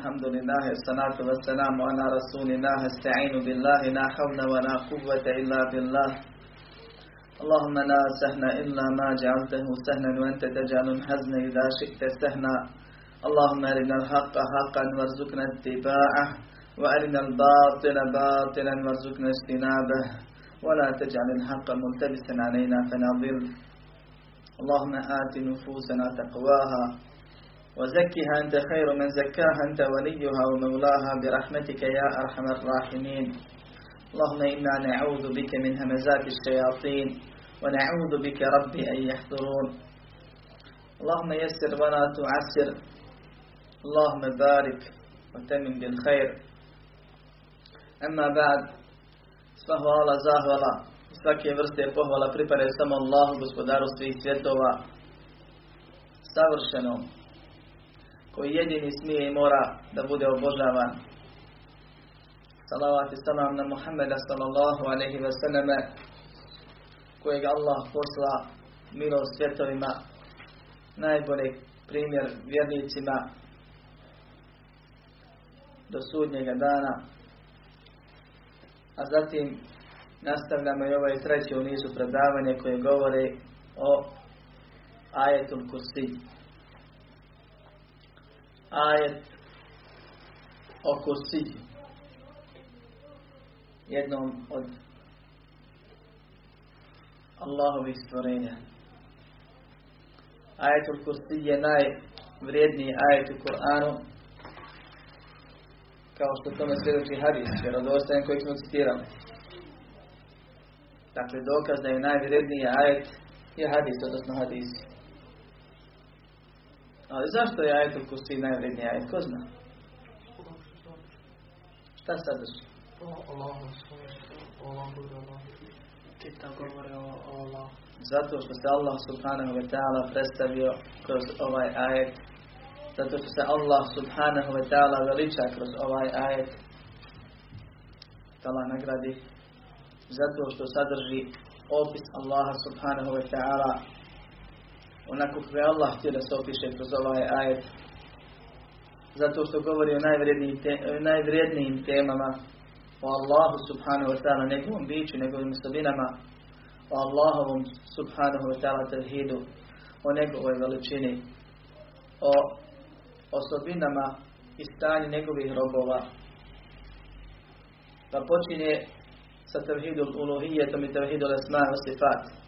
الحمد لله الصلاة والسلام على رسول الله استعين بالله لا حول ولا قوة إلا بالله. اللهم لا سهل إلا ما جعلته سهلا وأنت تجعل الحزن إذا شئت سهلا. اللهم أرنا الحق حقا وارزقنا اتباعه. وأرنا الباطل باطلا وارزقنا اجتنابه. ولا تجعل الحق ملتبسا علينا فنضل اللهم آت نفوسنا تقواها. وزكها أنت خير من زكاها أنت وليها ومولاها برحمتك يا أرحم الراحمين. اللهم إنا نعوذ بك من همزات الشياطين ونعوذ بك ربي أن يحضرون. اللهم يسر ولا تعسر. اللهم بارك وتمن بالخير. أما بعد hvala, zahvala svake vrste pohvala pripadaju samo Allahu, gospodaru svih svjetova, savršenom, koji jedini smije i mora da bude obožavan. Salavat i salam na Muhammeda sallallahu alaihi wa sallame, kojeg Allah posla milost svjetovima, najbolji primjer vjernicima do sudnjega dana. A zatim nastavljamo i ovaj treći u nizu predavanja koje govore o ajetul kursi. Ajet o kursi. Jednom od Allahovih stvorenja. Ajetul kursi je najvrijedniji ajet u Kur'anu kao što tome svjedoči hadis, vjerodostojan koji smo citirali. Dakle, dokaz da je najvredniji ajet je hadis, odnosno hadisi. Ali zašto je ajetul kursi najvredniji ajet? Ko zna? Šta sadrži? Zato što se Allah subhanahu wa ta'ala predstavio kroz ovaj ajet zato što se Allah subhanahu wa ta'ala veliča kroz ovaj ajet Allah nagradi zato što sadrži opis Allaha subhanahu wa ta'ala onako kako je Allah htio da se opiše kroz ovaj ajet. Zato što govori o najvrednijim, te, temama. O Allahu subhanahu wa ta'ala njegovom biću, njegovim osobinama. O Allahovom subhanahu wa ta'ala tevhidu. O njegovoj veličini. O osobinama i stanju njegovih robova. Pa počinje sa tevhidul uluhijetom i tevhidul esma i sifat.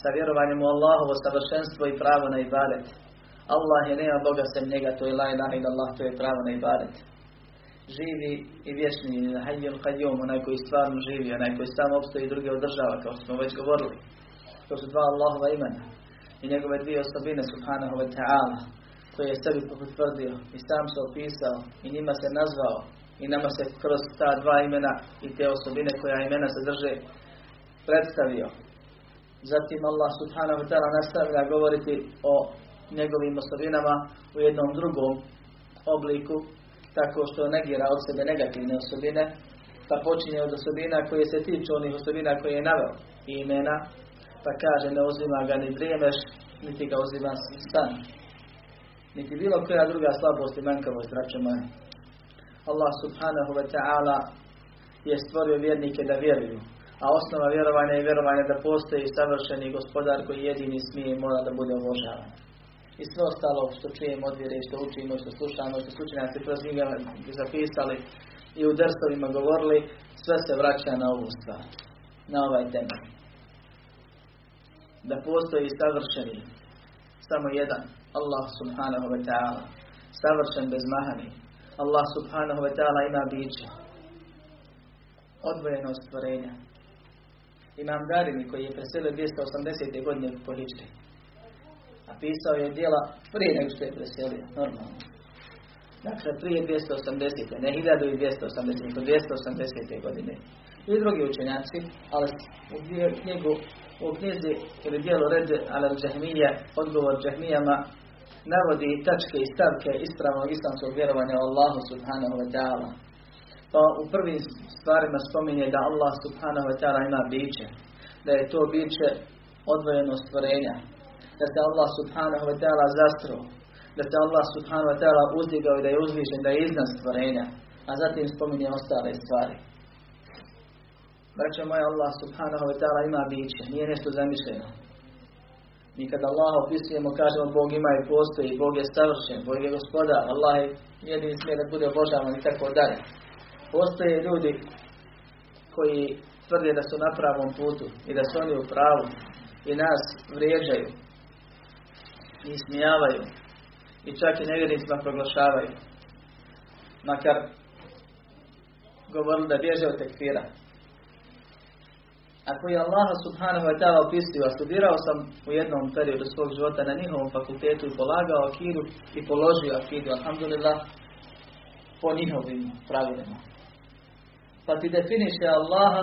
Sa vjerovanjem u Allahovo savršenstvo i pravo na ibadet. Allah je nema Boga sem njega, to je la ilaha illallah, to je pravo na ibadet. Živi i vječni, hayyul qayyum, onaj koji stvarno živi, onaj koji samo opstoji i druge održava, kao što smo već govorili. To su dva Allahova imena i njegove dvije osobine, subhanahu wa ta'ala koje je sebi potvrdio i sam se opisao i njima se nazvao i nama se kroz ta dva imena i te osobine koja imena sadrže predstavio. Zatim Allah subhanahu wa ta'ala nastavlja govoriti o njegovim osobinama u jednom drugom obliku tako što negira od sebe negativne osobine pa počinje od osobina koje se tiču onih osobina koje je naveo imena pa kaže ne uzima ga ni drijemeš niti ga uzima stan niti bilo koja druga slabost i manjkavost, moje. Allah subhanahu wa ta'ala je stvorio vjernike da vjeruju, a osnova vjerovanja je vjerovanje da postoji savršeni gospodar koji jedini smije i mora da bude obožavan. I sve ostalo što čujemo od vjere, što učimo, što slušamo, što su učenjaci kroz njega zapisali i u drstovima govorili, sve se vraća na ovu stvar, na ovaj temelj. Da postoji savršeni, samo jedan, Allah subhanahu wa ta'ala, savršen bez mahani. Allah subhanahu wa ta'ala ima biće, odvojeno od stvorenja. Imam Darini koji je preselio 280. godine po Hijri. A pisao je dijela prije nego što je preselio, normalno. Dakle, prije 280. ne 1280. nego 280. godine. I drugi učenjaci, ali u knjigu u knjizi ili dijelu Red al džahmija odgovor džahmijama, navodi tačke i stavke ispravnog islamskog vjerovanja Allahu subhanahu wa ta'ala. Pa u prvim stvarima spominje da Allah subhanahu wa ta'ala ima biće, da je to biće odvojeno stvorenja, da se Allah subhanahu wa ta'ala zastro, da se Allah subhanahu wa ta'ala uzdigao i da je uzvišen, da je iznad stvorenja, a zatim spominje ostale stvari. Braćo moja, Allah subhanahu wa ta'ala ima biće, nije nešto zamišljeno. Mi kad Allah opisujemo, kažemo Bog ima i postoji, Bog je savršen, Bog je gospodar, Allah je jedini smije da bude obožavan i tako dalje. Postoje ljudi koji tvrde da su na pravom putu i da su oni u pravu i nas vrijeđaju i smijavaju i čak i nevjernicima proglašavaju. Makar govorili da bježe od tekfira. Ako je Allah subhanahu wa ta'ala opisio, a studirao sam u jednom periodu svog života na njihovom fakultetu i polagao akidu i položio akidu, alhamdulillah, po njihovim pravilima. Pa ti definiše Allaha,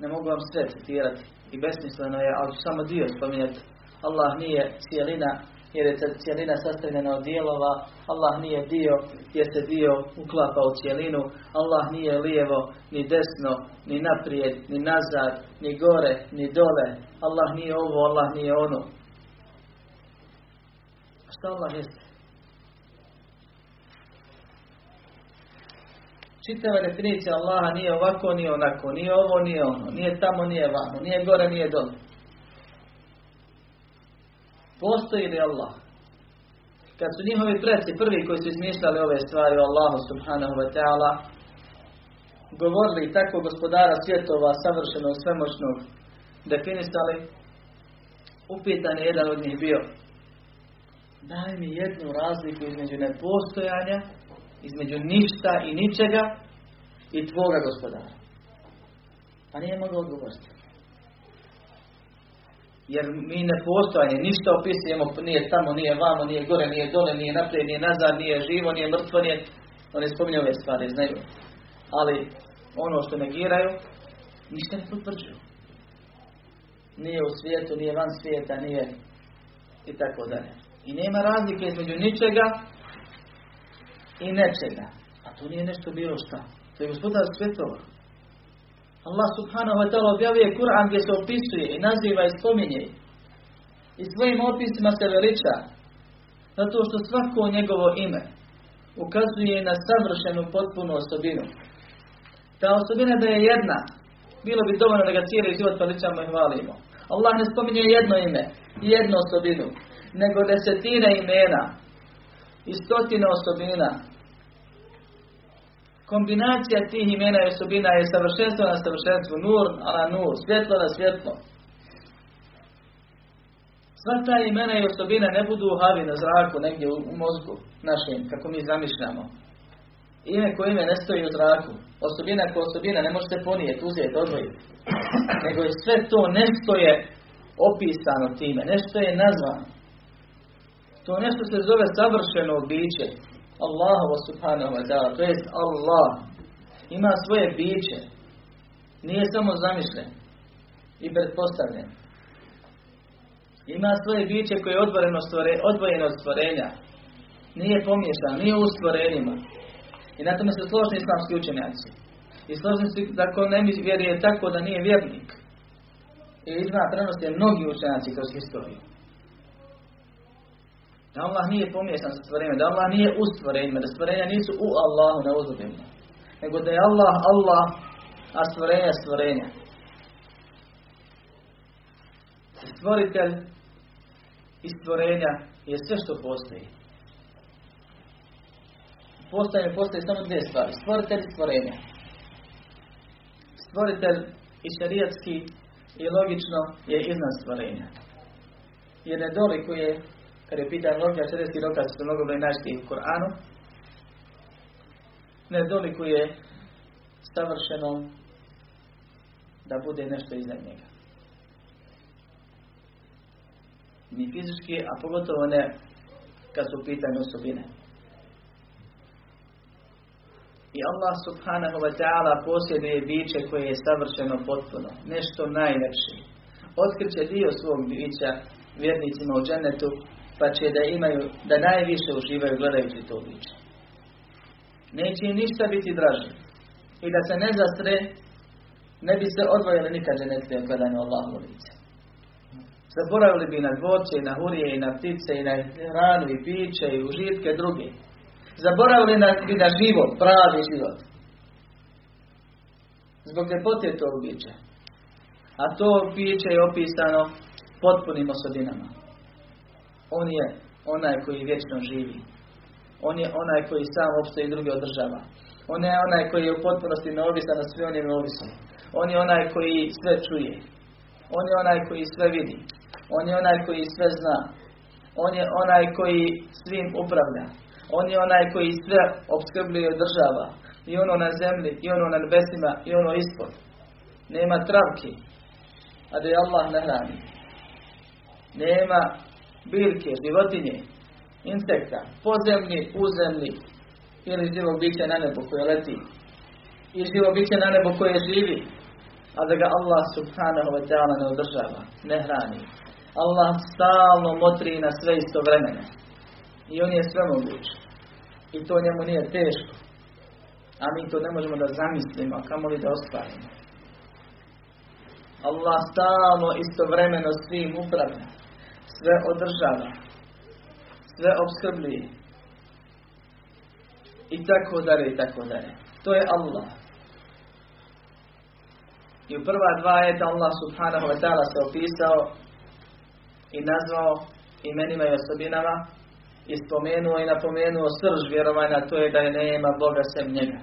ne mogu vam sve citirati i besmisleno je, ali samo dio spominjati. Allah nije cijelina jer je cijelina sastavljena od dijelova, Allah nije dio jer se dio uklapa u cijelinu, Allah nije lijevo, ni desno, ni naprijed, ni nazad, ni gore, ni dole, Allah nije ovo, Allah nije ono. A šta Allah jeste? Čitava definicija Allaha nije ovako, nije onako, nije ovo, nije ono, nije tamo, nije vamo, nije gore, nije dole. Postoji li Allah? Kad su njihovi preci prvi koji su izmišljali ove stvari o Allahu subhanahu wa ta'ala, govorili tako gospodara svjetova, savršenog, svemoćnog, definisali, upitan je jedan od njih bio, daj mi jednu razliku između nepostojanja, između ništa i ničega i tvoga gospodara. Pa nije mogao odgovoriti. Jer mi ne postojanje, ništa opisujemo, nije tamo, nije vamo, nije gore, nije dole, nije naprijed, nije nazad, nije živo, nije mrtvo, nije... Oni spominju ove stvari, znaju. Ali ono što negiraju, ništa ne potvrđuju. Nije u svijetu, nije van svijeta, nije i tako dalje. I nema razlike između ničega i nečega. A to nije nešto bilo šta. To je gospodar svjetova. Allah subhanahu wa ta'ala objavuje Kur'an gdje se opisuje i naziva i spominje. I svojim opisima se veliča. Zato što svako njegovo ime ukazuje na savršenu potpunu osobinu. Ta osobina da je jedna, bilo bi dovoljno da ga cijeli život veličamo i hvalimo. Allah ne spominje jedno ime jednu osobinu, nego desetine imena i stotine osobina kombinacija tih imena i osobina je savršenstvo na savršenstvo, nur na nur, svjetlo na svjetlo. Sva ta imena i osobina ne budu u havi na zraku, negdje u, mozgu našem, kako mi zamišljamo. Ime koje ime ne stoji u zraku. Osobina ko osobina ne možete ponijeti, uzeti, odvojiti. Nego je sve to nešto je opisano time, nešto je nazvano. To nešto se zove savršeno biće. Allahu subhanahu wa ta'ala, to jest Allah, ima svoje biće. Nije samo zamišljen i pretpostavljen. Ima svoje biće koje je odvojeno, stvore, od stvorenja. Nije pomiješano, nije u stvorenjima. I na tome se složni islamski učenjaci. I složni su da ko ne vjeruje tako da nije vjernik. I izna prenosti mnogi učenjaci kroz historiju. Da Allah nije pomiješan sa da Allah nije u stvorenjima, da stvorenja nisu u Allahu na uzubima. Nego da je Allah Allah, a stvorenja stvorenja. Stvoritelj i stvorenja je sve što postoji. Postoje postoji samo dvije stvari. Stvoritelj i stvorenja. Stvoritelj i šarijatski i logično je iznad stvorenja. Jer ne dolikuje kad je pitan logika, šarijatski dokaz su mnogo naći u Koranu, ne dolikuje savršenom da bude nešto iznad njega. Ni fizički, a pogotovo ne kad su u pitanju osobine. I Allah subhanahu wa ta'ala posjeduje biće koje je savršeno potpuno. Nešto najlepše. Otkriće dio svog bića vjernicima u džennetu, pa će da imaju, da najviše uživaju gledajući to biće. Neće im ništa biti draže. I da se ne zastre, ne bi se odvojili nikad dženetlije od gledanja Allahu lice. Zaboravili bi na dvorce i na hurije i na ptice i na hranu i piće i užitke druge. Zaboravili bi na život, pravi život. Zbog ljepote tog bića. A to piće je opisano potpunim osobinama. On je onaj koji vječno živi. On je onaj koji sam opstoji i druge održava. On je onaj koji je u potpunosti neovisan, a svi on je neovisan. On je onaj koji sve čuje. On je onaj koji sve vidi. On je onaj koji sve zna. On je onaj koji svim upravlja. On je onaj koji sve obskrbljuje i održava. I ono na zemlji, i ono na nebesima, i ono ispod. Nema travki, a da je Allah ne hrani. Nema biljke, životinje, insekta, pozemni, uzemni, ili živo biće na nebo koje leti. I živo biće na nebo koje živi. A da ga Allah subhanahu wa ta'ala ne održava, ne hrani. Allah stalno motri na sve istovremeno. I on je sve moguć. I to njemu nije teško. A mi to ne možemo da zamislimo, a kamoli da ostvarimo. Allah stalno istovremeno svim upravlja. Sve održava. Sve obskrbljuje. I tako dalje, i tako dalje. To je Allah. I u prva dva eta Allah subhanahu wa ta'ala se opisao i nazvao imenima i osobinama i spomenuo i napomenuo srž vjerovanja, to je da je nema Boga sem njega.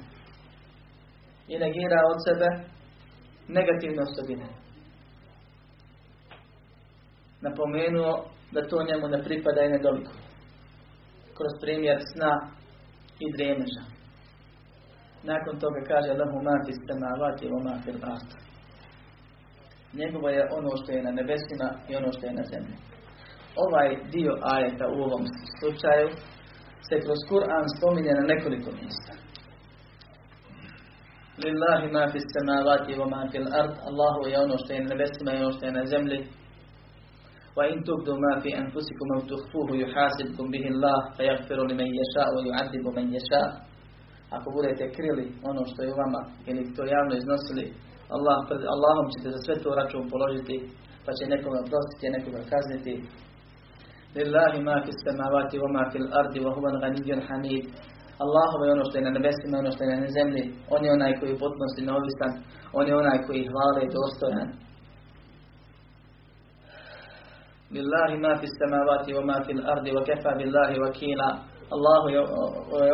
I negira od sebe negativne osobine. Napomenuo da to njemu ne pripada i ne. Kroz primjer sna i dremeža. Nakon toga kaže Lahu ma fi samavati wa ma ard. Njegovo je ono što je na nebesima i ono što je na zemlji. Ovaj dio ajeta u ovom slučaju se kroz Kur'an spominje na nekoliko mjesta. Lillahi ma fi samavati wa ma fil ard. Allahu je ono što je na nebesima i ono što je na zemlji. وإن تبدوا ما في أنفسكم أو تخفوه يحاسبكم به الله فيغفر لمن يشاء ويعذب من يشاء Ako budete krili ono što je u vama ili to javno iznosili, Allah, Allahom ćete za sve to račun položiti, pa će nekoga oprostiti, nekoga kazniti. Lillahi ma fi samavati wa ma fil ardi wa huwa al hamid. Allahove je ono što je na nebesima, ono što je na zemlji. On je onaj koji je potpunosti neovisan. On je onaj koji hvale i dostojan. Lillahi ma fi samavati wa ma fil ardi wa kefa billahi wakila. Allahu je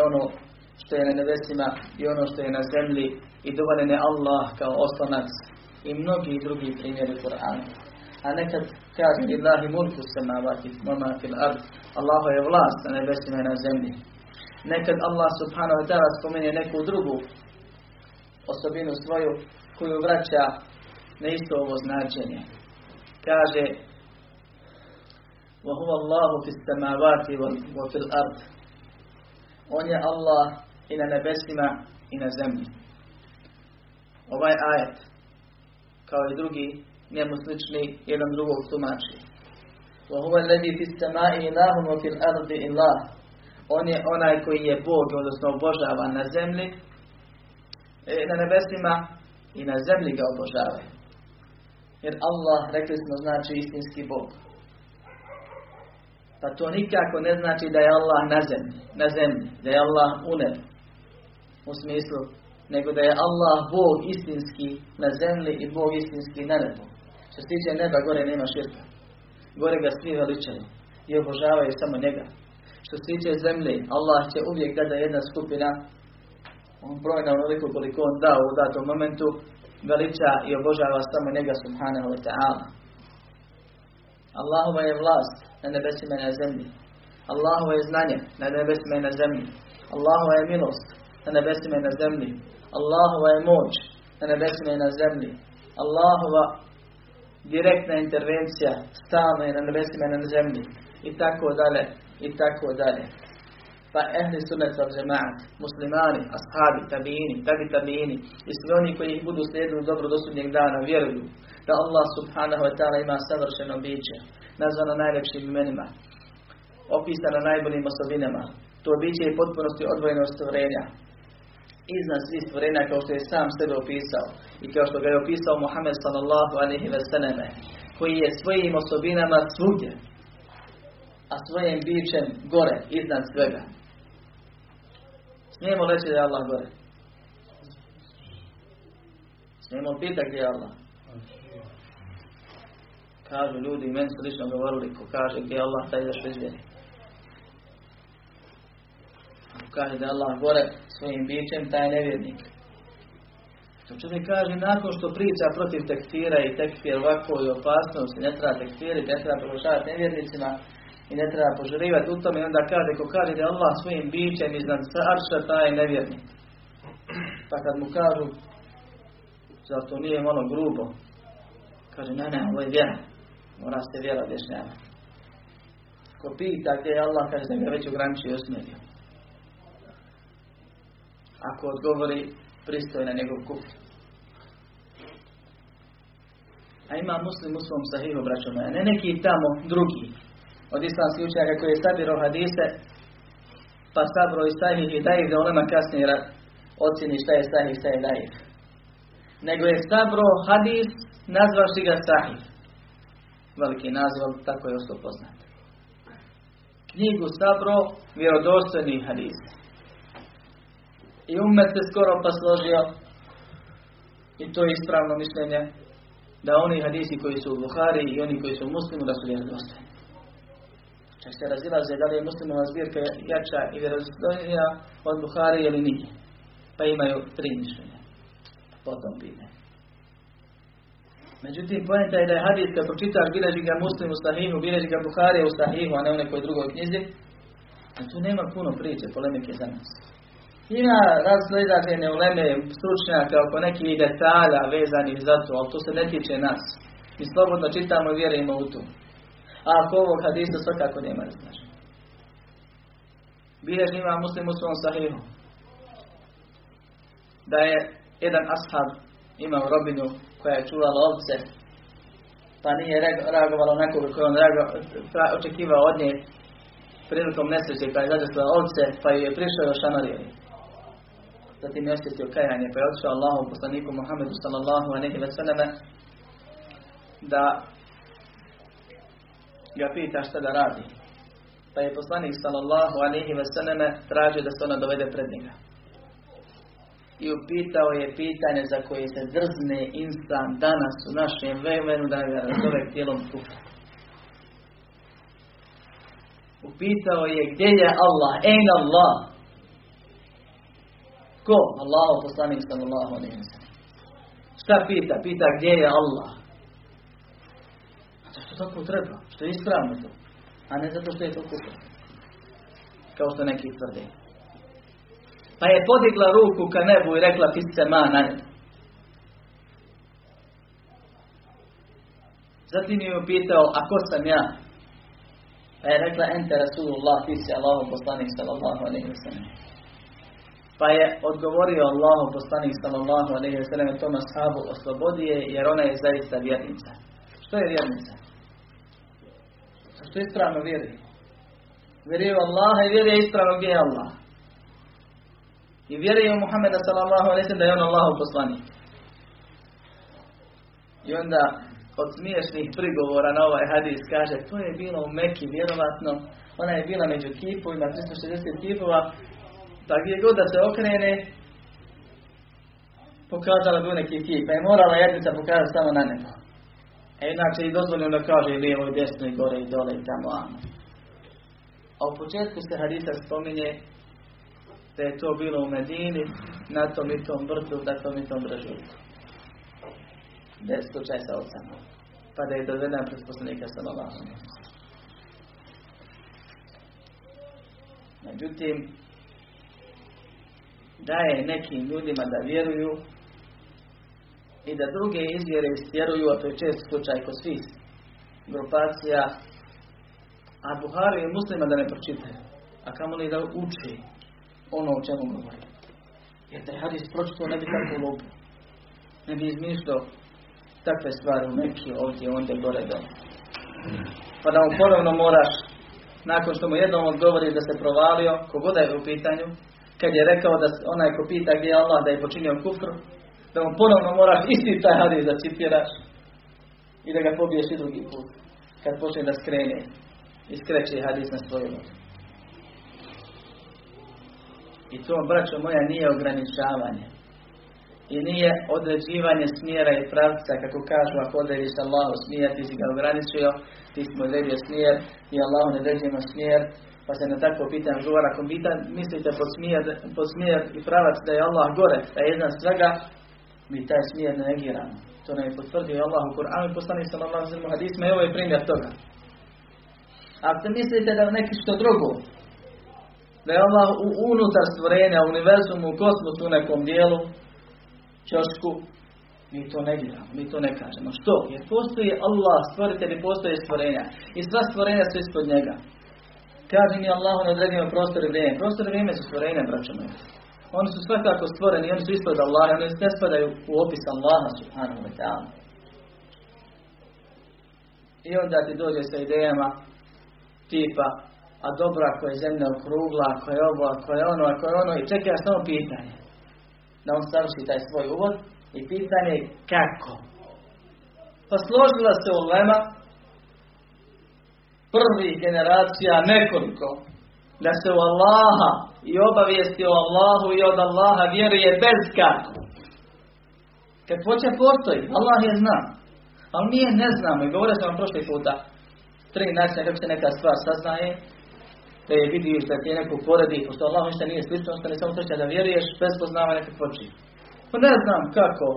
ono što je na nebesima i ono što je na zemlji i dovoljen je Allah kao oslonac i mnogi drugi primjeri Kur'ana. A nekad kaže Lillahi mulku samavati wa ma fil ard. Allahu je vlast na nebesima i na zemlji. Nekad Allah subhanahu wa ta'ala spomenje neku drugu osobinu svoju koju vraća na isto ovo značenje. Kaže وهو الله في السماوات وفي الأرض On je Allah i na nebesima i na zemlji. Ovaj ajet, kao i drugi, njemu slični, jedan drugog tumači. وهو الذي في السماء إله وفي الأرض إله On je onaj koji je Bog, odnosno obožava na zemlji, na nebesima i na zemlji ga obožavaju. Jer Allah, rekli smo, znači istinski Bog. Pa to nikako ne znači da je Allah na zemlji, na zemlji, da je Allah u nebu. U smislu, nego da je Allah Bog istinski na zemlji i Bog istinski na nebu. Što se tiče neba, gore nema širka. Gore ga svi veličaju i obožavaju samo njega. Što se tiče zemlje, Allah će uvijek da jedna skupina, on brojna onoliko koliko on dao u datom momentu, veliča i obožava samo njega subhanahu wa ta'ala. Allahova je vlast na nebesima i na zemlji. Allahova je znanje na nebesima i na zemlji. Allahova je milost na nebesima i na zemlji. Allahova je moć na nebesima i na zemlji. Allahova direktna intervencija stalna je na nebesima i na zemlji. I tako dalje. I tako dalje. Pa ehli sunnet al džemaat, muslimani, ashabi, tabini, tabi tabini i svi oni koji ih budu slijedili dobro do sudnjeg dana vjeruju da Allah subhanahu wa ta'ala ima savršeno biće, nazvano najljepšim imenima, opisano najboljim osobinama. To biće je potpunosti odvojeno od stvorenja. Iznad svih stvorenja kao što je sam sebe opisao i kao što ga je opisao Muhammed sallallahu alaihi ve selleme koji je svojim osobinama svugdje, a svojim bićem gore, iznad svega. Smijemo reći da je Allah gore. Smijemo pitati gdje je Allah. Kažu ljudi, meni su lično govorili, ko kaže gdje je Allah, taj zašto izvjeri. Ako kaže da Allah gore svojim bićem, taj je nevjernik. To čovjek kaže, nakon što priča protiv tekfira i tekfir ovako i opasnosti, ne treba tekfiriti, ne treba proglašavati nevjernicima i ne treba požurivati u tome, onda kaže, ko kaže da Allah svojim bićem iznad arša, taj je nevjernik. Pa kad mu kažu, zato nije malo grubo, kaže, ne, ne, ovo je vjera. Mora se vjera objašnjavati. Ko pita gdje je Allah, kaže da ga već ograničio i. Ako odgovori, pristoje na njegov kufr. A ima muslim u svom sahihu, braćo moja, ne neki tamo drugi od islamskih učenjaka koji je sabiro hadise, pa sabro i sahih i daif, da onima kasnije ocjeni šta je sahih, šta je daif. Nego je sabro hadis, nazvaši ga sahih. Veliki naziv, tako je ostao poznat. Knjigu sabro vjerodostojnih hadisa. I umet se skoro pa složio, i to je ispravno mišljenje, da oni hadisi koji su u Buhari i oni koji su u muslimu, da su vjerodostojni. Čak se razilaze da li je muslimova zbirka jača i vjerodostojnija od Buhari ili nije. Pa imaju tri mišljenja. Po tom pitanju. Međutim, pojenta je da je hadis kad pročitaš bileži ga muslim u sahihu, bileži ga Buhari u sahihu, a ne u nekoj drugoj knjizi, a tu nema puno priče, polemike za nas. Ima razgledateljne uleme stručnjaka oko nekih detalja vezanih za to, ali to se ne tiče nas. Mi slobodno čitamo i vjerujemo u to. A ako ovog hadisa svakako nema raznačenja. Bilježi ima muslim u svom sahihu. Da je jedan ashab imao robinu koja je čuvala ovce, pa nije reagovalo onako kako on očekivao od nje prilikom nesreće pa je zadesila ovce, pa je prišao još šamario zatim je osjetio kajanje, pa je otišao Allahu poslaniku Muhammedu sallallahu alaihi ve selleme da ga pita šta da radi. Pa je poslanik sallallahu alaihi ve selleme tražio da se ona dovede pred njega. I upitao je pitanje za koje se drzne insan danas u našem vremenu da ga nazove tijelom kufra. Upitao je gdje je Allah, en Allah, Ko? Allahu poslanik sallallahu alaihi. Šta pita? Pita gdje je Allah. A zašto tako treba? Što je ispravno to? A ne zato što je to kufr. Kao što neki tvrde. Pa je podigla ruku ka nebu i rekla pisce ma na. Zatim je upitao, a ko sam ja? Pa je rekla, ente Rasulullah, ti si Allahu poslanik sallallahu alaihi wa sallam. Pa je odgovorio Allahu poslanik sallallahu alejhi ve sellem tome sahabu oslobodi je jer ona je zaista vjernica. Što je vjernica? Što je ispravno vjeruje? Vjeruje u Allaha i vjeruje ispravno gdje je Allah. I vjeruje u Muhammeda sallallahu sellem da je on Allahu poslanik. I onda od smiješnih prigovora na ovaj hadis kaže to je bilo u Meki vjerovatno ona je bila među kipovima 360 kipova da gdje god da se okrene, pokazala bi neki kip, pa je morala jednica pokazati samo na nebo. E inače i dozvoljeno da kaže i lijevo i desno i gore i dole i tamo amo. A u početku se hadisa spominje da je to bilo u Medini, na tom i tom vrtu, na tom i tom brežuljku. Da je slučaj sa ocama. Pa da je dovedena pred poslanika sallallahu Međutim, daje nekim ljudima da vjeruju i da druge izvjere istjeruju, a to je čest slučaj kod svih grupacija, a Buhari i muslima da ne pročitaju, a kamo li da uči ono o čemu govori. Jer taj hadis pročito ne bi tako lupo. Ne bi izmišljao takve stvari u neki ovdje, ondje, gore, dole. Pa da mu ponovno moraš, nakon što mu jednom odgovori da se provalio, kogoda je u pitanju, kad je rekao da onaj ko pita gdje je Allah da je počinio kufr, da mu ponovno moraš isti taj hadis da citiraš. I da ga pobiješ i drugi put. Kad počne da skrene. I skreće hadis na svoju I to, braćo moja, nije ograničavanje. I nije određivanje smjera i pravca, kako kažu, ako odrediš Allahu smjer, ti si ga ograničio, ti smo odredio smjer, i Allahu ne određujemo smjer, pa se na takvo pitanje govora, ako pita, mislite pod smjer, pod smjer i pravac da je Allah gore, da je jedan svega, mi taj smjer ne negiramo. To nam je potvrdio Allah u Kur'anu i poslani sam Allah u hadisma i ovo je primjer toga. Ako mislite da neki što drugo, da je Allah u unutar stvorenja, u univerzumu, u kosmosu, u nekom dijelu, čošku, mi to ne gledamo, mi to ne kažemo. Što? Jer postoji Allah, stvoritelj i postoje stvorenja. I sva stvorenja su ispod njega. Kaže mi Allah ne odredimo prostor i vrijeme. Prostor i vrijeme su stvorenja, braćo. Oni su svakako stvoreni, oni su ispod Allaha, oni ne spadaju u opis Allaha subhanahu wa ta'ala. I onda ti dođe sa idejama tipa, a dobra ako je zemlja okrugla, ako je ovo, ako je ono, ako je ono, i čeka samo pitanje. Da on savrši taj svoj uvod i pitanje kako. Pa složila se u lema prvih generacija nekoliko da se u Allaha i obavijesti o Allahu i od Allaha vjeruje bez kako. Kad hoće postoji, Allah je zna. Ali mi je ne znamo i govorio sam vam prošli puta tri načina kako se neka stvar saznaje da je vidiš da ti neko poredi, pošto Allah ništa nije slično, ostane samo treća da vjeruješ bez poznavanja kako počin. Pa ne znam kako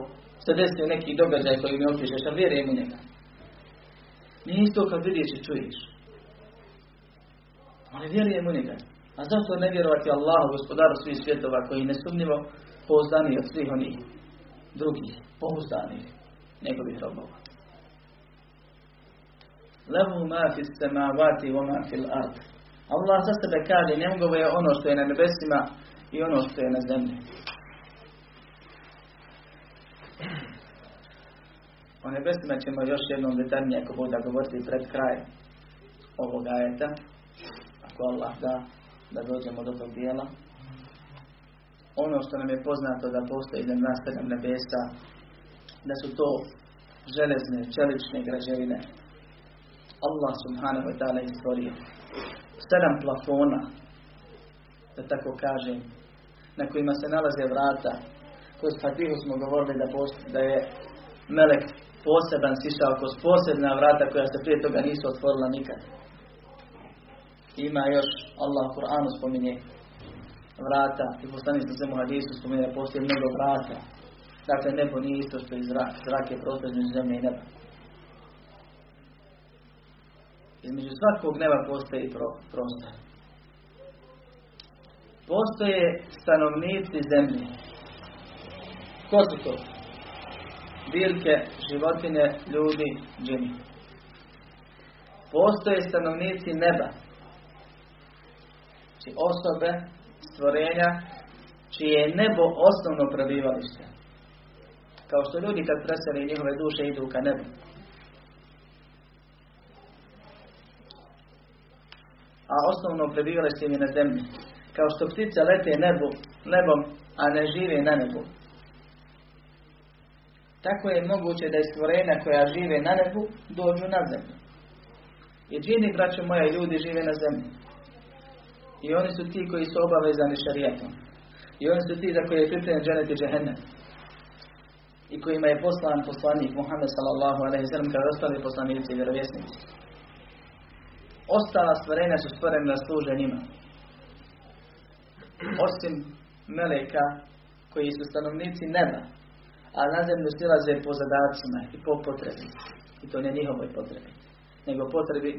se desio neki događaj koji mi opišeš, a vjerujem u njega. Nije isto kad vidiš i čuješ. Ali vjerujem u njega. A zašto ne vjerovati Allahu, gospodaru svih svjetova, koji nesumnjivo pouzdani od svih onih drugih, pouzdani njegovih robova. Lehu ma fi samavati wa ma fil ard. Allah za sebe kaže, njegovo je ono što je na nebesima i ono što je na zemlji. O nebesima ćemo još jednom detaljnije ako bude govoriti pred kraj ovog ajeta. Ako Allah da, da dođemo do tog dijela. Ono što nam je poznato da postoji jedan nastavljam nebesa, da su to železne, čelične građevine. Allah subhanahu wa ta'ala stvorio sedam plafona, da tako kažem, na kojima se nalaze vrata. Kroz Fatihu smo govorili da, da je Melek poseban sišao kroz posebna vrata koja se prije toga nisu otvorila nikad. Ima još, Allah u Kur'anu spominje vrata i poslani se u hadisu spominje da postoji mnogo vrata. Dakle, nebo nije isto što je zrak. Zrak je zemlje i neba. Između svakog neba postoji prostor. Postoje stanovnici zemlje. Ko su to? Biljke, životine, ljudi, džini. Postoje stanovnici neba. Znači osobe, stvorenja, čije je nebo osnovno prebivalište. Kao što ljudi kad preseli njihove duše idu ka nebu. A osnovno prebivalište im je na zemlji. Kao što ptice lete nebu, nebom, a ne žive na nebu. Tako je moguće da je stvorenja koja žive na nebu dođu na zemlju. I džini, braćo moja, ljudi žive na zemlji. I oni su ti koji su obavezani šarijatom. I oni su ti za koje je pripremljen dženet i džehennem. I kojima je poslan poslanik Muhammed sallallahu alaihi sallam kao ostali poslanici i vjerovjesnici. Ostala stvorenja su stvorene da služe njima. Osim meleka koji su stanovnici neba, a na zemlju silaze po zadacima i po potrebi. I to ne njihovoj potrebi, nego potrebi,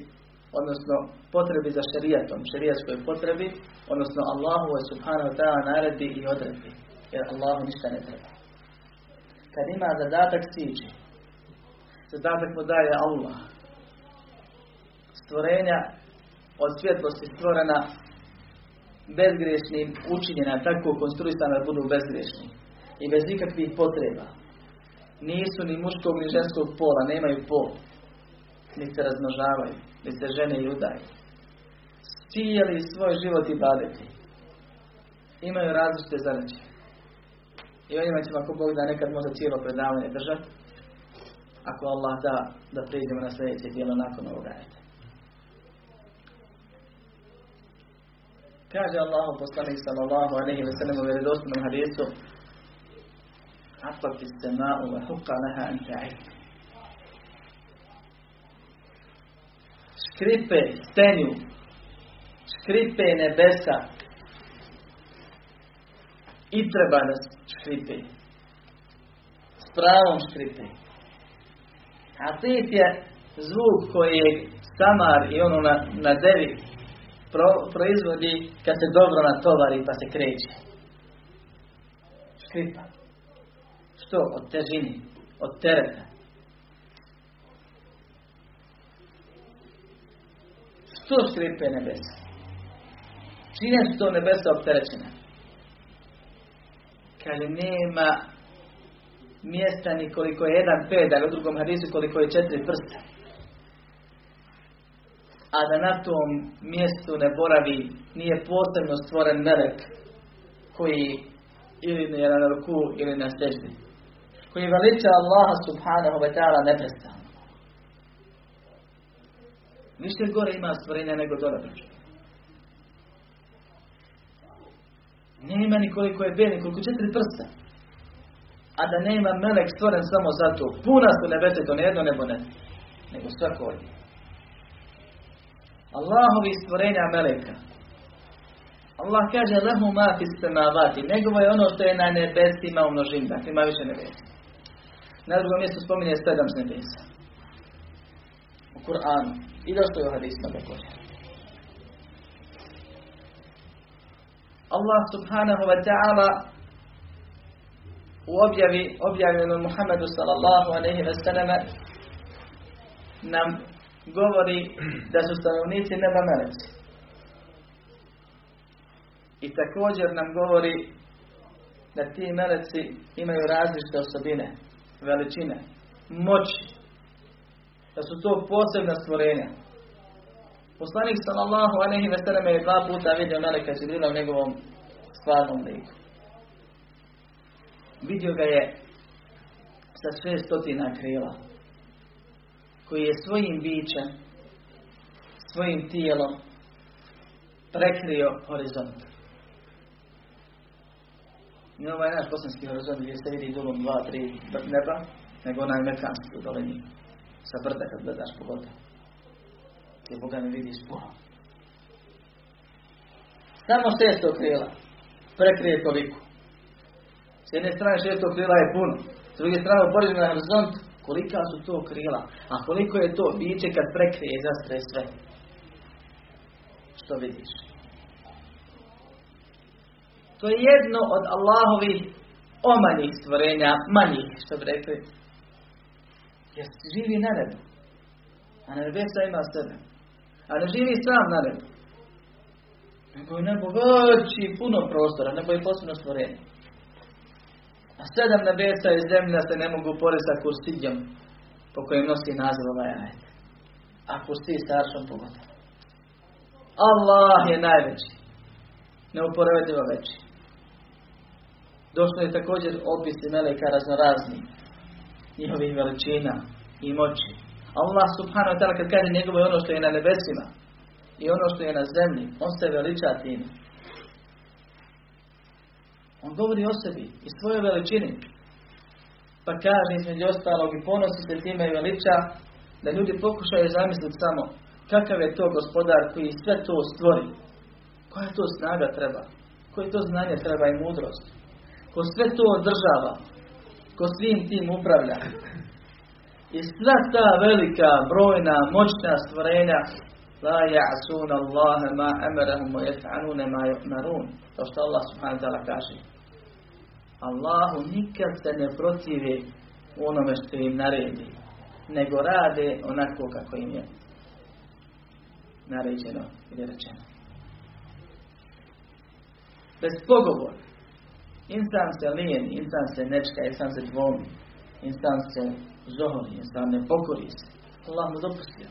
odnosno potrebi za šerijatom, šerijatskoj potrebi, odnosno Allahu subhanahu wa ta'ala naredbi i odredbi. Jer Allahu ništa ne treba. Kad ima zadatak siđi, zadatak mu daje Allah. Stvorenja od svjetlosti stvorena bezgrešnim učinjena, tako konstruisana da budu bezgrešni i bez ikakvih potreba. Nisu ni muškog ni ženskog pola, nemaju pol. Ni se razmnožavaju, ni se žene i udaju. Cijeli svoj život i badeti. Imaju različite zadaće. I o njima ćemo ako Bog da nekad možda cijelo predavanje držati. ako Allah da, da priđemo na sljedeće dijelo nakon ovoga Kaže Allahu poslanik sallallahu alejhi ve sellem u vjerodostojnom hadisu: "Afa fis sama'u wa hukka laha an ta'id." Škripe stenju, škripe nebesa i treba da škripe. S pravom škripe. A je zvuk koji je samar i ono na, na devi pro, proizvodi kad se dobro natovari pa se kreće. Škripa. Što? Od težini, od tereta. Što škripe nebesa? Čine su to nebesa opterećene? Kaže, nema mjesta ni koliko je jedan pedal, u drugom hadisu koliko je četiri prsta a da na tom mjestu ne boravi, nije posebno stvoren melek koji ili je na ruku ili na seždi. Koji veliča Allaha subhanahu wa ta'ala neprestano. Više gore ima stvorenja nego dole Nema ni koliko je beli, koliko četiri prsta. A da nema melek stvoren samo zato. Puna su nebese, to ne jedno nebo ne. Nego svako Allahovi stvorenja meleka. Allah kaže lehu ma fi samavati. Njegovo je ono što je na nebesima u množini. Dakle, ima više nebesa. Na drugom mjestu spominje sedam nebesa. U Kur'anu. I došto je u hadisma također. Allah subhanahu wa ta'ala u objavi objavljenom Muhammedu sallallahu alaihi wa sallam nam govori da su stanovnici neba meleci. I također nam govori da ti meleci imaju različite osobine, veličine, moći, da su to posebna stvorenja. Poslanik sallallahu alejhi ve sellem je dva puta vidio meleka Džibrila u njegovom stvarnom liku. Vidio ga je sa šestotina krila koji je svojim bićem, svojim tijelom prekrio horizont. Nije ovaj naš bosanski horizont gdje se vidi dulom dva, tri neba, nego onaj mekanski u dolini. Sa brda kad gledaš pogotovo. Gdje Boga ne vidiš puno. Samo šesto krila prekrije toliko. S jedne strane šesto krila je puno. S druge strane u na horizont Kolika su to krila? A koliko je to biće kad prekrije i zastre sve? Što vidiš? To je jedno od Allahovih omanjih stvorenja, manjih, što bi rekli. Jer živi na nebu. A nebesa ima sebe. A ne živi sam na nebu. Nego je nebo veći puno prostora, nebo je posebno stvorenje. A sedam nebesa i zemlja se ne mogu poresti sa kursidjom po kojem nosi naziv ovaj ajet. A kursi s aršom pogotovo. Allah je najveći. Neuporedivo veći. Došlo je također opisi meleka raznorazni. Njihovih veličina i moći. Allah subhanahu wa ta'ala kad kaže njegovo je ono što je na nebesima i ono što je na zemlji, on se veliča tim. On govori o sebi i svojoj veličini. Pa kaže između ostalog i ponosi se time i veliča da ljudi pokušaju zamisliti samo kakav je to gospodar koji sve to stvori. Koja to snaga treba? Koje to znanje treba i mudrost? Ko sve to održava? Ko svim tim upravlja? I sva ta velika, brojna, moćna stvorenja La ja'sun Allah ma amarahum wa yaf'aluna ma yu'marun. To što Allah subhanahu wa ta'ala kaže. Allahu nikad se ne protive onome što im naredi, nego rade onako kako im je naređeno ili rečeno. Bez pogovora. Insan se lijeni, insan se nečka, insan se dvomi, insan se zohori, insan ne pokori se. Allah mu dopustio.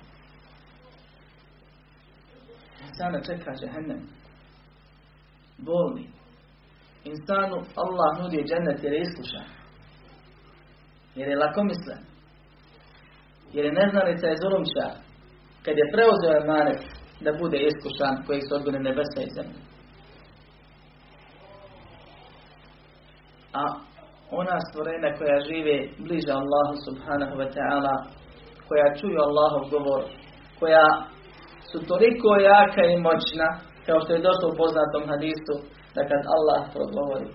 Insana čeka džehennem. Bolni. Insanu Allah nudi džennet jer je iskušan. Jer je lakomislen. Jer je neznalica je zulumčar. Kad je preuzeo emanet da bude iskušan koji su odgode nebesa i zemlje. A ona stvorenja koja žive bliže Allahu subhanahu wa ta'ala, koja čuju Allahov govor, koja su toliko jaka i moćna, kao što je došlo u poznatom hadisu, da kad Allah progovori,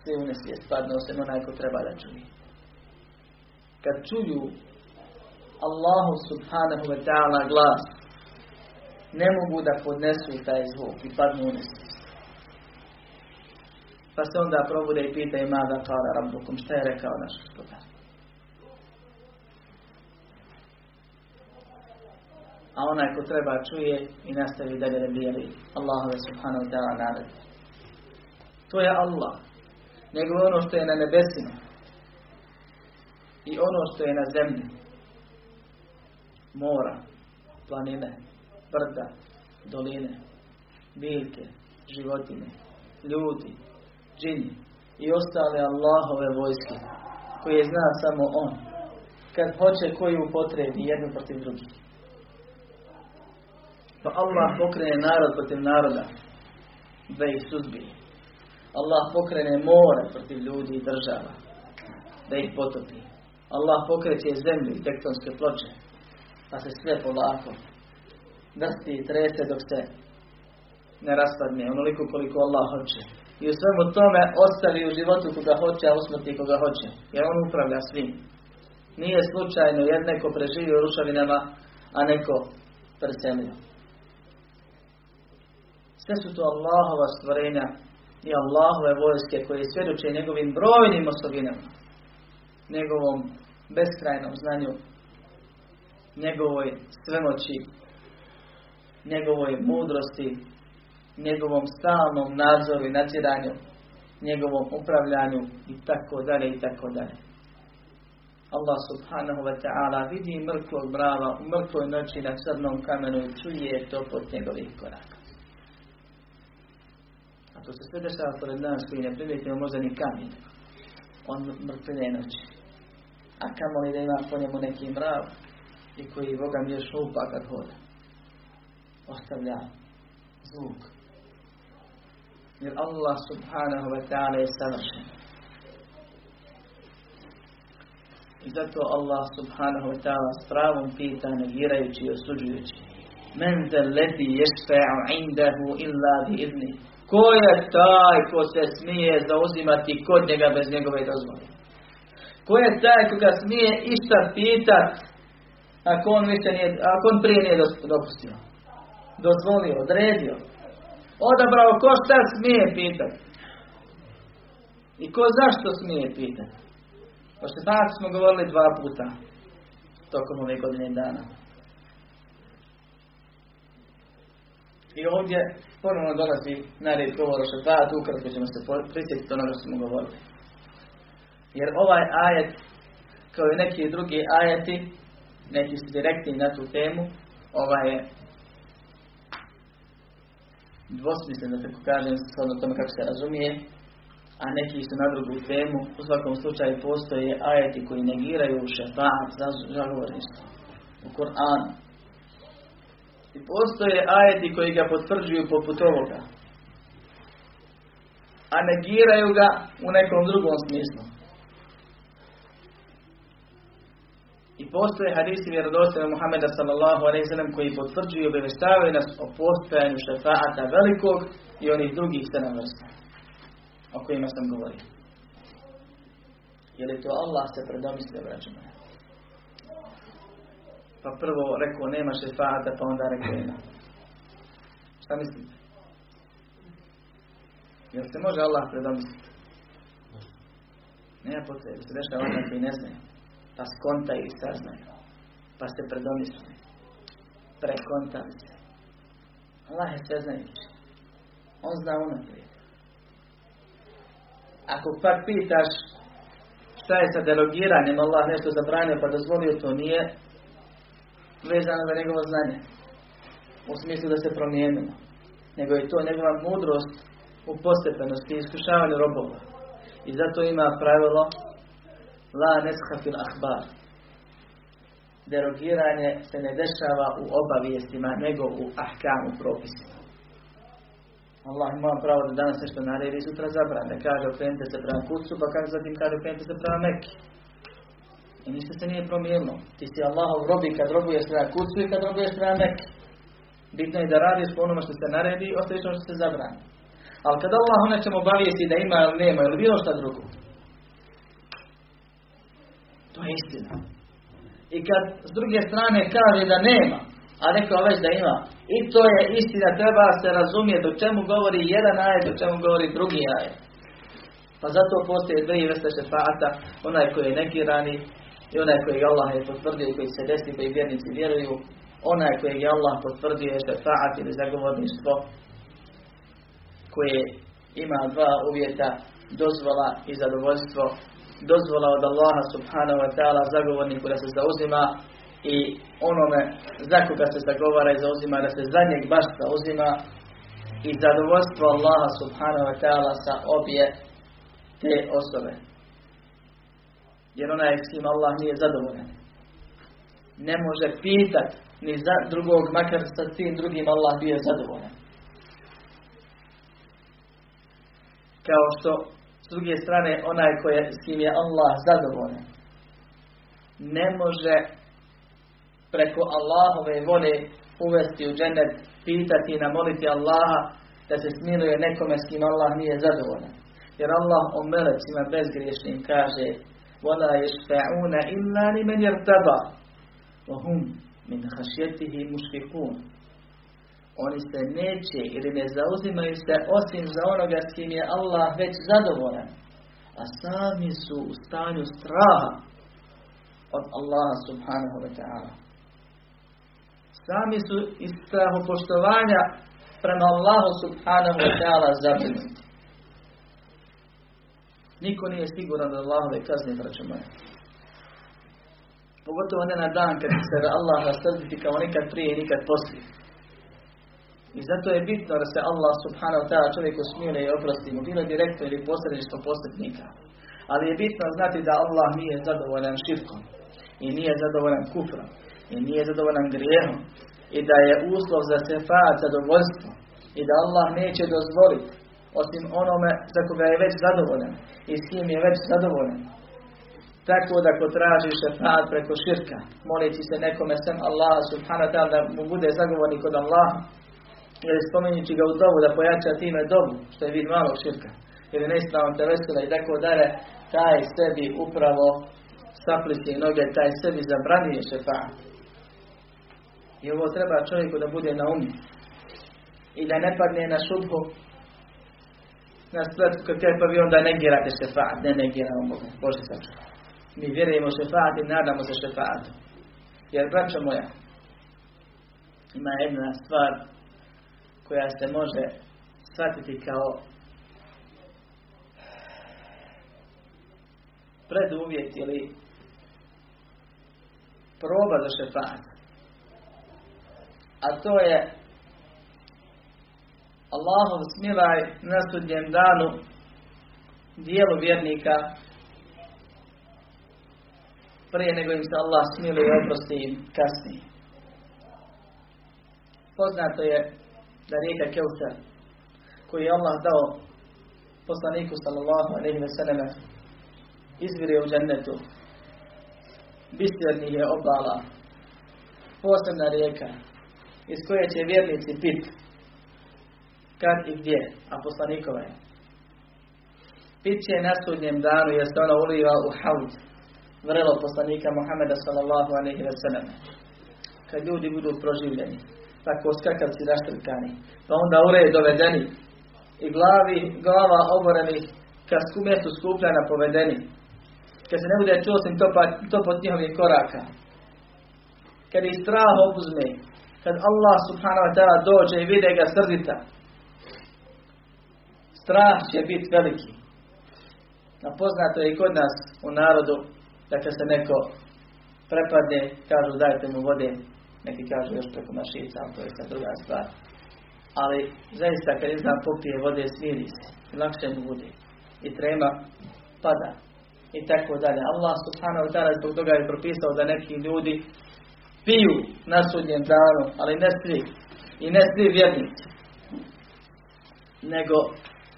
svi u nesvijest padne, osim onaj ko treba da čuje. Kad čuju Allahu subhanahu wa ta'ala glas, ne mogu da podnesu taj zvuk i padnu u nesvijest. Pa se onda probude i pitaju mada kala rabbukum, šta je rekao naš gospodar. A onaj ko treba čuje i nastavi dalje da bijeli Allahove subhanahu wa ta'ala naredbe. To je Allah. Nego ono što je na nebesima i ono što je na zemlji. Mora, planine, brda, doline, biljke, životine, ljudi, džini i ostale Allahove vojske koje zna samo On. Kad hoće koju upotrebi jednu protiv drugih. Pa Allah pokrene narod protiv naroda da ih suzbije. Allah pokrene more protiv ljudi i država da ih potopi. Allah pokreće zemlju i tektonske ploče pa se sve polako vrsti i trese dok se ne raspadne onoliko koliko Allah hoće. I u svemu tome ostavi u životu koga hoće, a usmrti koga hoće. Jer on upravlja svim. Nije slučajno jer neko preživio rušavinama, a neko preselio. Sve su to Allahova stvorenja i Allahove vojske koje svjedoče njegovim brojnim osobinama, njegovom beskrajnom znanju, njegovoj svemoći, njegovoj mudrosti, njegovom stalnom nadzoru i nadziranju, njegovom upravljanju i tako dalje i tako dalje. Allah subhanahu wa ta'ala vidi mrtvog brava u mrtvoj noći na crnom kamenu i čuje to pod njegovih koraka. To se sve dešava pored nas koji ne primijetimo možda ni kamen. On mrtvine noći. A li da ima po njemu neki mrav i koji Boga mi još šupa kad hoda. Ostavlja zvuk. Jer Allah subhanahu wa ta'ala je savršen. I zato Allah subhanahu wa ta'ala s pravom pita negirajući i osuđujući. Men za leti ješfe'u indahu illa bi idni. Ko je taj ko se smije zauzimati kod njega bez njegove dozvole? Ko je taj koga smije išta pitat ako on, više nije, ako on prije nije dopustio? Dozvolio, odredio. Odabrao ko šta smije pitati. I ko zašto smije pitati. O šefatu smo govorili dva puta tokom ove godine dana. I ovdje ponovno dolazi na red govor o šefatu, ukratko ćemo se prisjetiti onoga što smo govorili. Jer ovaj ajet, kao i neki drugi ajeti, neki su direktni na tu temu, ovaj je dvosmislen, da tako kažem, shodno tome kako se razumije, a neki su na drugu temu. U svakom slučaju postoje ajeti koji negiraju šefaat za žalvorništvo u Koranu. I postoje ajeti koji ga potvrđuju poput ovoga. A negiraju ga u nekom drugom smislu. I postoje hadisi vjerodostojne Muhammeda sallallahu alaihi sallam koji potvrđuju i obavještavaju nas o postojanju šefaata velikog i onih drugih sedam vrsta o kojima sam govorio. Je li to Allah se predomislio, braćo Pa prvo rekao nema šefaata, pa onda rekao ima. Šta mislite? Jel se može Allah predomisliti? Nema potrebe, se dešava onaj koji ne znaju pa skontaju i saznaju, pa se predomisli, prekontali se. Allah je sve znajući. On zna unaprijed. Ako pak pitaš šta je sa derogiranjem, Allah nešto zabranio pa dozvolio, to nije vezano za njegovo znanje. U smislu da se promijenimo. Nego je to njegova mudrost u postepenosti i iskušavanju robova. I zato ima pravilo La nesha fil ahbar. derogiranje se ne dešava u obavijestima, nego u ahkamu propisima. Allah ima pravo da danas nešto naredi i sutra zabrane. Kaže okrenite se prema kucu, pa kaže zatim kaže okrenite se prema Mekki. I ništa se nije promijenilo. Ti si Allahov robi kad robuješ prema kucu i kad prema Mekki. Bitno je da radiš po onome što se naredi i ostaviš ono što se zabrani. Ali kad Allah o nečemu obavijesti da ima ili nema ili bilo šta drugo, to je istina. I kad s druge strane kaže da nema, a neko već da ima, i to je istina, treba se razumjeti do čemu govori jedan ajet, do čemu govori drugi ajet. Pa zato postoje dvije vrste šefata, onaj koji je negirani i onaj koji Allah je potvrdio koji se desi, koji vjernici vjeruju, onaj koji je Allah potvrdio je šefaat ili zagovorništvo koje ima dva uvjeta, dozvola i zadovoljstvo. Dozvola od Allaha subhanahu wa ta'ala zagovorniku da se zauzima i onome za koga se zagovara i zauzima da se za njeg baš zauzima i zadovoljstvo Allaha subhanahu wa ta'ala sa obje te osobe. Jer onaj s kim Allah nije zadovoljan. Ne može pitat ni za drugog, makar sa tim drugim Allah bio zadovoljan. Kao što s druge strane onaj koje, s kim je Allah zadovoljan ne može preko Allahove vole uvesti u džennet, pitati i namoliti Allaha da se smiluje nekome s kim Allah nije zadovoljan. Jer Allah o melecima bezgriješnim kaže وَلَا يَشْفَعُونَ إِلَّا لِمَنْ يَرْتَبَى وَهُمْ مِنْ خَشْيَتِهِ مُشْفِقُونَ oni se neće ili ne zauzimaju se osim za onoga s kim je Allah već zadovoljan. A sami su u stanju straha od Allaha subhanahu wa ta'ala. Sami su iz strahu poštovanja prema Allahu subhanahu wa ta'ala zabrinuti. Niko nije siguran da Allahove kazne, braćo moje. Pogotovo ne na dan kad se Allah rasrditi kao nikad prije i nikad poslije. I zato je bitno da se Allah subhanahu ta'ala čovjeku smile i oprosti mu, bilo direktno ili posredništvo posrednika. Ali je bitno znati da Allah nije zadovoljan širkom i nije zadovoljan kufrom i nije zadovoljan grijehom i da je uslov za sefat zadovoljstvo i da Allah neće dozvoliti osim onome za koga je već zadovoljan i s kim je već zadovoljan. Tako da ko traži šefat preko širka, molići se nekome sem Allah subhanahu wa ta'ala da mu bude zagovornik od Allaha, ili spominjući ga u dobu da pojača time dobu, što je vid malog širka, ili te vesela i tako dalje, taj sebi upravo sapliske noge, taj sebi zabranije šefat. I ovo treba čovjeku da bude na umi. I da ne padne na šubhu, na spletku kad kaj pa vi onda negirate šefat, ne negiramo Boga, Bože saču. Mi vjerujemo šefat i nadamo se šefatu. Jer, braćo moja, ima jedna stvar koja se može shvatiti kao preduvjet ili proba za šefat. A to je Allahov smilaj na sudnjem danu dijelu vjernika prije nego im se Allah smiluje i oprosti im kasnije. Poznato je da rijeka Keutar koju je Allah dao poslaniku sallallahu alaihi wa sallam izvire u džennetu bisjernih je obala posebna rijeka iz koje će vjernici pit kad i gdje a poslanikova je pit će na sudnjem danu jer se ona uliva u haud vrelo poslanika Muhammeda sallallahu alaihi wa sallam kad ljudi budu proživljeni tako skakavci raštrkani, pa onda u red dovedeni i glavi, glava oborenih ka mjestu skupljana povedeni. Kad se ne bude čuo sam to, pa, to pod njihovih koraka. Kad ih strah obuzme, kad Allah subhanahu wa ta'ala dođe i vide ga srdita, strah će biti veliki. A poznato je i kod nas u narodu da kad se neko prepadne, kažu dajte mu vode, neki kažu još preko mašica, ali to je sad druga stvar. Ali zaista kad izdan popije vode, smiri se, lakše mu bude. I trema pada. I tako dalje. Allah subhanahu wa ta'ala zbog toga je propisao da neki ljudi piju na sudnjem danu, ali ne svi. I ne svi vjernici. Nego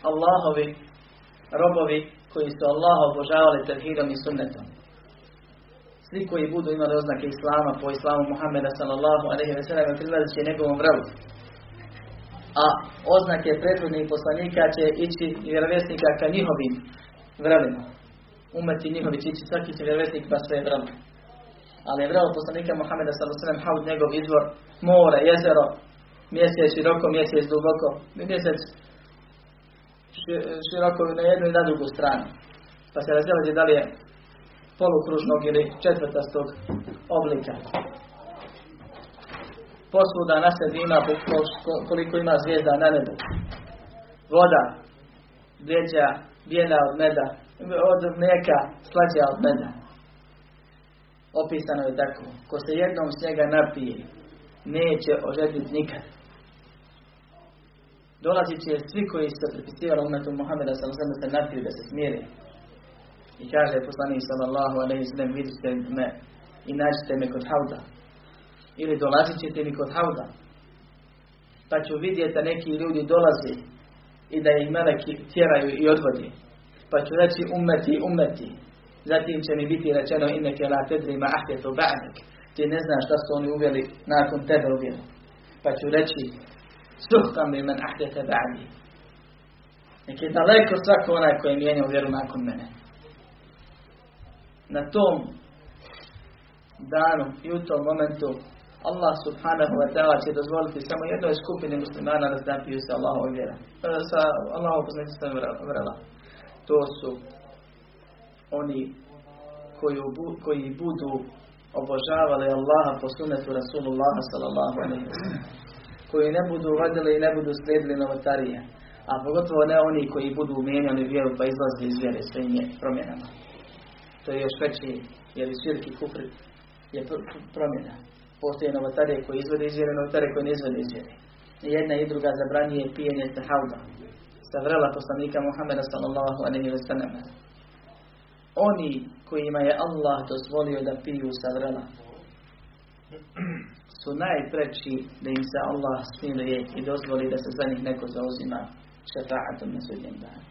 Allahovi robovi koji su Allaha obožavali tevhidom i sunnetom. Svi koji budu imali oznake Islama po Islamu Muhammeda sallallahu alaihi wa sallam prilazit će njegovom vrelu. A oznake prethodnih poslanika će ići vjerovjesnika ka njihovim vrelima. Umeti njihovi će ići svaki će vjerovjesnik pa sve vrelo. Ali je vrelo poslanika Muhammeda sallallahu alaihi wa sallam haud njegov izvor, more, jezero, mjesec široko, mjesec duboko, mjesec široko na jednu i na drugu stranu. Pa se razilazi da li je polukružnog ili četvrtastog oblika. Posvuda na sebi ima koliko ima zvijezda na nebu. Voda, vjeđa, bijela od meda, od mlijeka, slađa od meda. Opisano je tako. Ko se jednom s njega napije, neće ožediti nikad. Dolazit će svi koji su prepisivali umetu Muhammeda sallallahu se napiju da se smiri. I kaže poslanik sallallahu alejhi ve vidite me i nađite me kod hauda. Ili dolazit ćete mi kod hauda. Pa ću vidjeti da neki ljudi dolaze i da ih meleki tjeraju i odvodi. Pa ću reći umeti, umeti. Zatim će mi biti rečeno inneke la tedri ma ahdetu ba'nik. Ti ne znaš šta su oni uveli nakon tebe uvjeli. Pa ću reći suhtam bi men ahdete ba'ni. Nek je daleko svako onaj koji je mijenjao vjeru nakon mene na tom danu i u tom momentu Allah subhanahu wa ta'ala će dozvoliti samo jednoj skupini muslimana da napiju se Allahov vjera. E, sa Allahov poznaćica vrela. To su oni koji, koji budu obožavali Allaha po sunetu Rasulullaha sallallahu alaihi wa koji ne budu vadili i ne budu slijedili novotarije. A pogotovo ne oni koji budu mijenjali vjeru pa izlazili iz vjere svojim promjenama to je još veći, jer i širki kufr je promjena. Postoje novotarije koji izvode izvjere, novotarije koji ne izvode izvjere. I jedna i druga zabranjuje pijenje hauda. Sa vrela poslanika Muhammeda sallallahu alaihi wa sallam. Oni kojima je Allah dozvolio da piju sa vrela su najpreći da im se Allah smiluje i dozvoli da se za njih neko zauzima šefa'atom na sudnjem danu.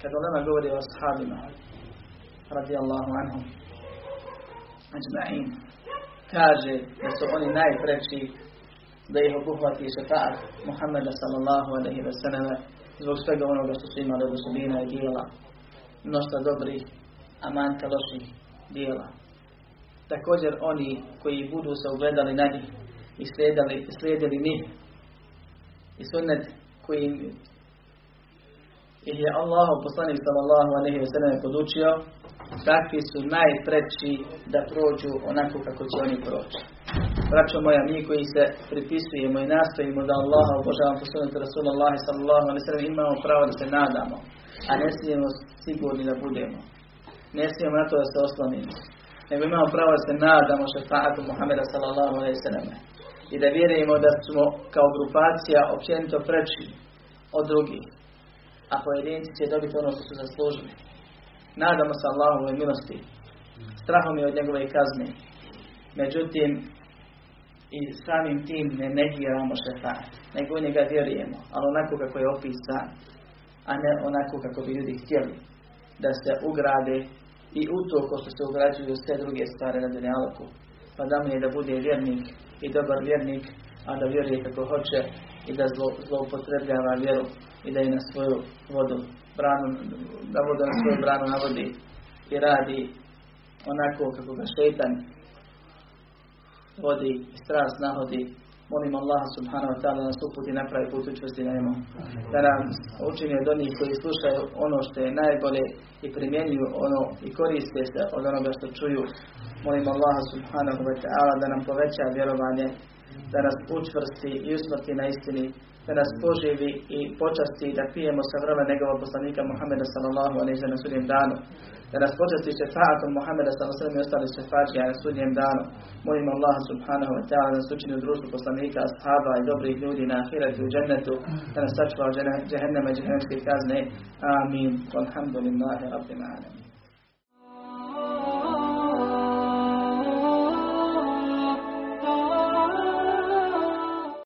Kad Ulema govori o ashabima radijallahu anhum ajma'in kaže da su oni najpreći da ih obuhvati šefaat Muhammeda sallallahu alaihi wa sallam zbog svega onoga što su imali od osobina i dijela. Mnošta dobrih a manjka loših dijela također oni koji budu se ugledali na njih i slijedili, slijedili njih i sunnet koji jer je Allah poslanik sallallahu alaihi wa sallam podučio takvi su najpreći da prođu onako kako će oni proći. Braćo moja, mi koji se pripisujemo i nastojimo da Allah obožavamo Rasulullah sallallahu alaihi wa sallam imamo pravo da se nadamo, a ne smijemo sigurni da budemo. Ne smijemo na to da se oslonimo. Nego imamo pravo da se nadamo šefa'atu Muhammeda sallallahu alaihi sallam. I da vjerujemo da smo kao grupacija općenito preći od drugih a pojedinci će dobiti ono što su zaslužili. Nadamo se Allahove milosti. Strahom je od njegove kazne. Međutim, i samim tim ne negiramo šefat, nego u njega vjerujemo, ali onako kako je opisan, a ne onako kako bi ljudi htjeli da se ugrade i u to ko što se ugrađuju sve druge stvari na dunjaloku. Pa da mu je da bude vjernik i dobar vjernik, a da vjeruje kako hoće i da zloupotrebljava vjeru i da je na svoju vodu branu, da vodu na svoju branu navodi i radi onako kako ga šetan vodi i strast nahodi. Molim Allah subhanahu wa ta'ala nas uputi napravi put učvrsti na njemu. Da nam učini od onih koji slušaju ono što je najbolje i primjenjuju ono i koriste se od onoga što čuju. Molim Allah subhanahu wa ta'ala da nam poveća vjerovanje da nas učvrsti i usmrti na istini, da nas poživi i počasti da pijemo sa vrla njegova poslanika Muhammeda sallallahu alaihi na sudnjem danu, da nas počasti šefaatom Muhammeda sallallahu alaihi i ostali šefađija na sudnjem danu. Molim Allah subhanahu wa ta'ala da nas učini u društvu poslanika, ashaba i dobrih ljudi na ahiratu u džennetu, da nas sačuva džehennema i džehennemske kazne. Amin. Walhamdulillahi rabbil alamin.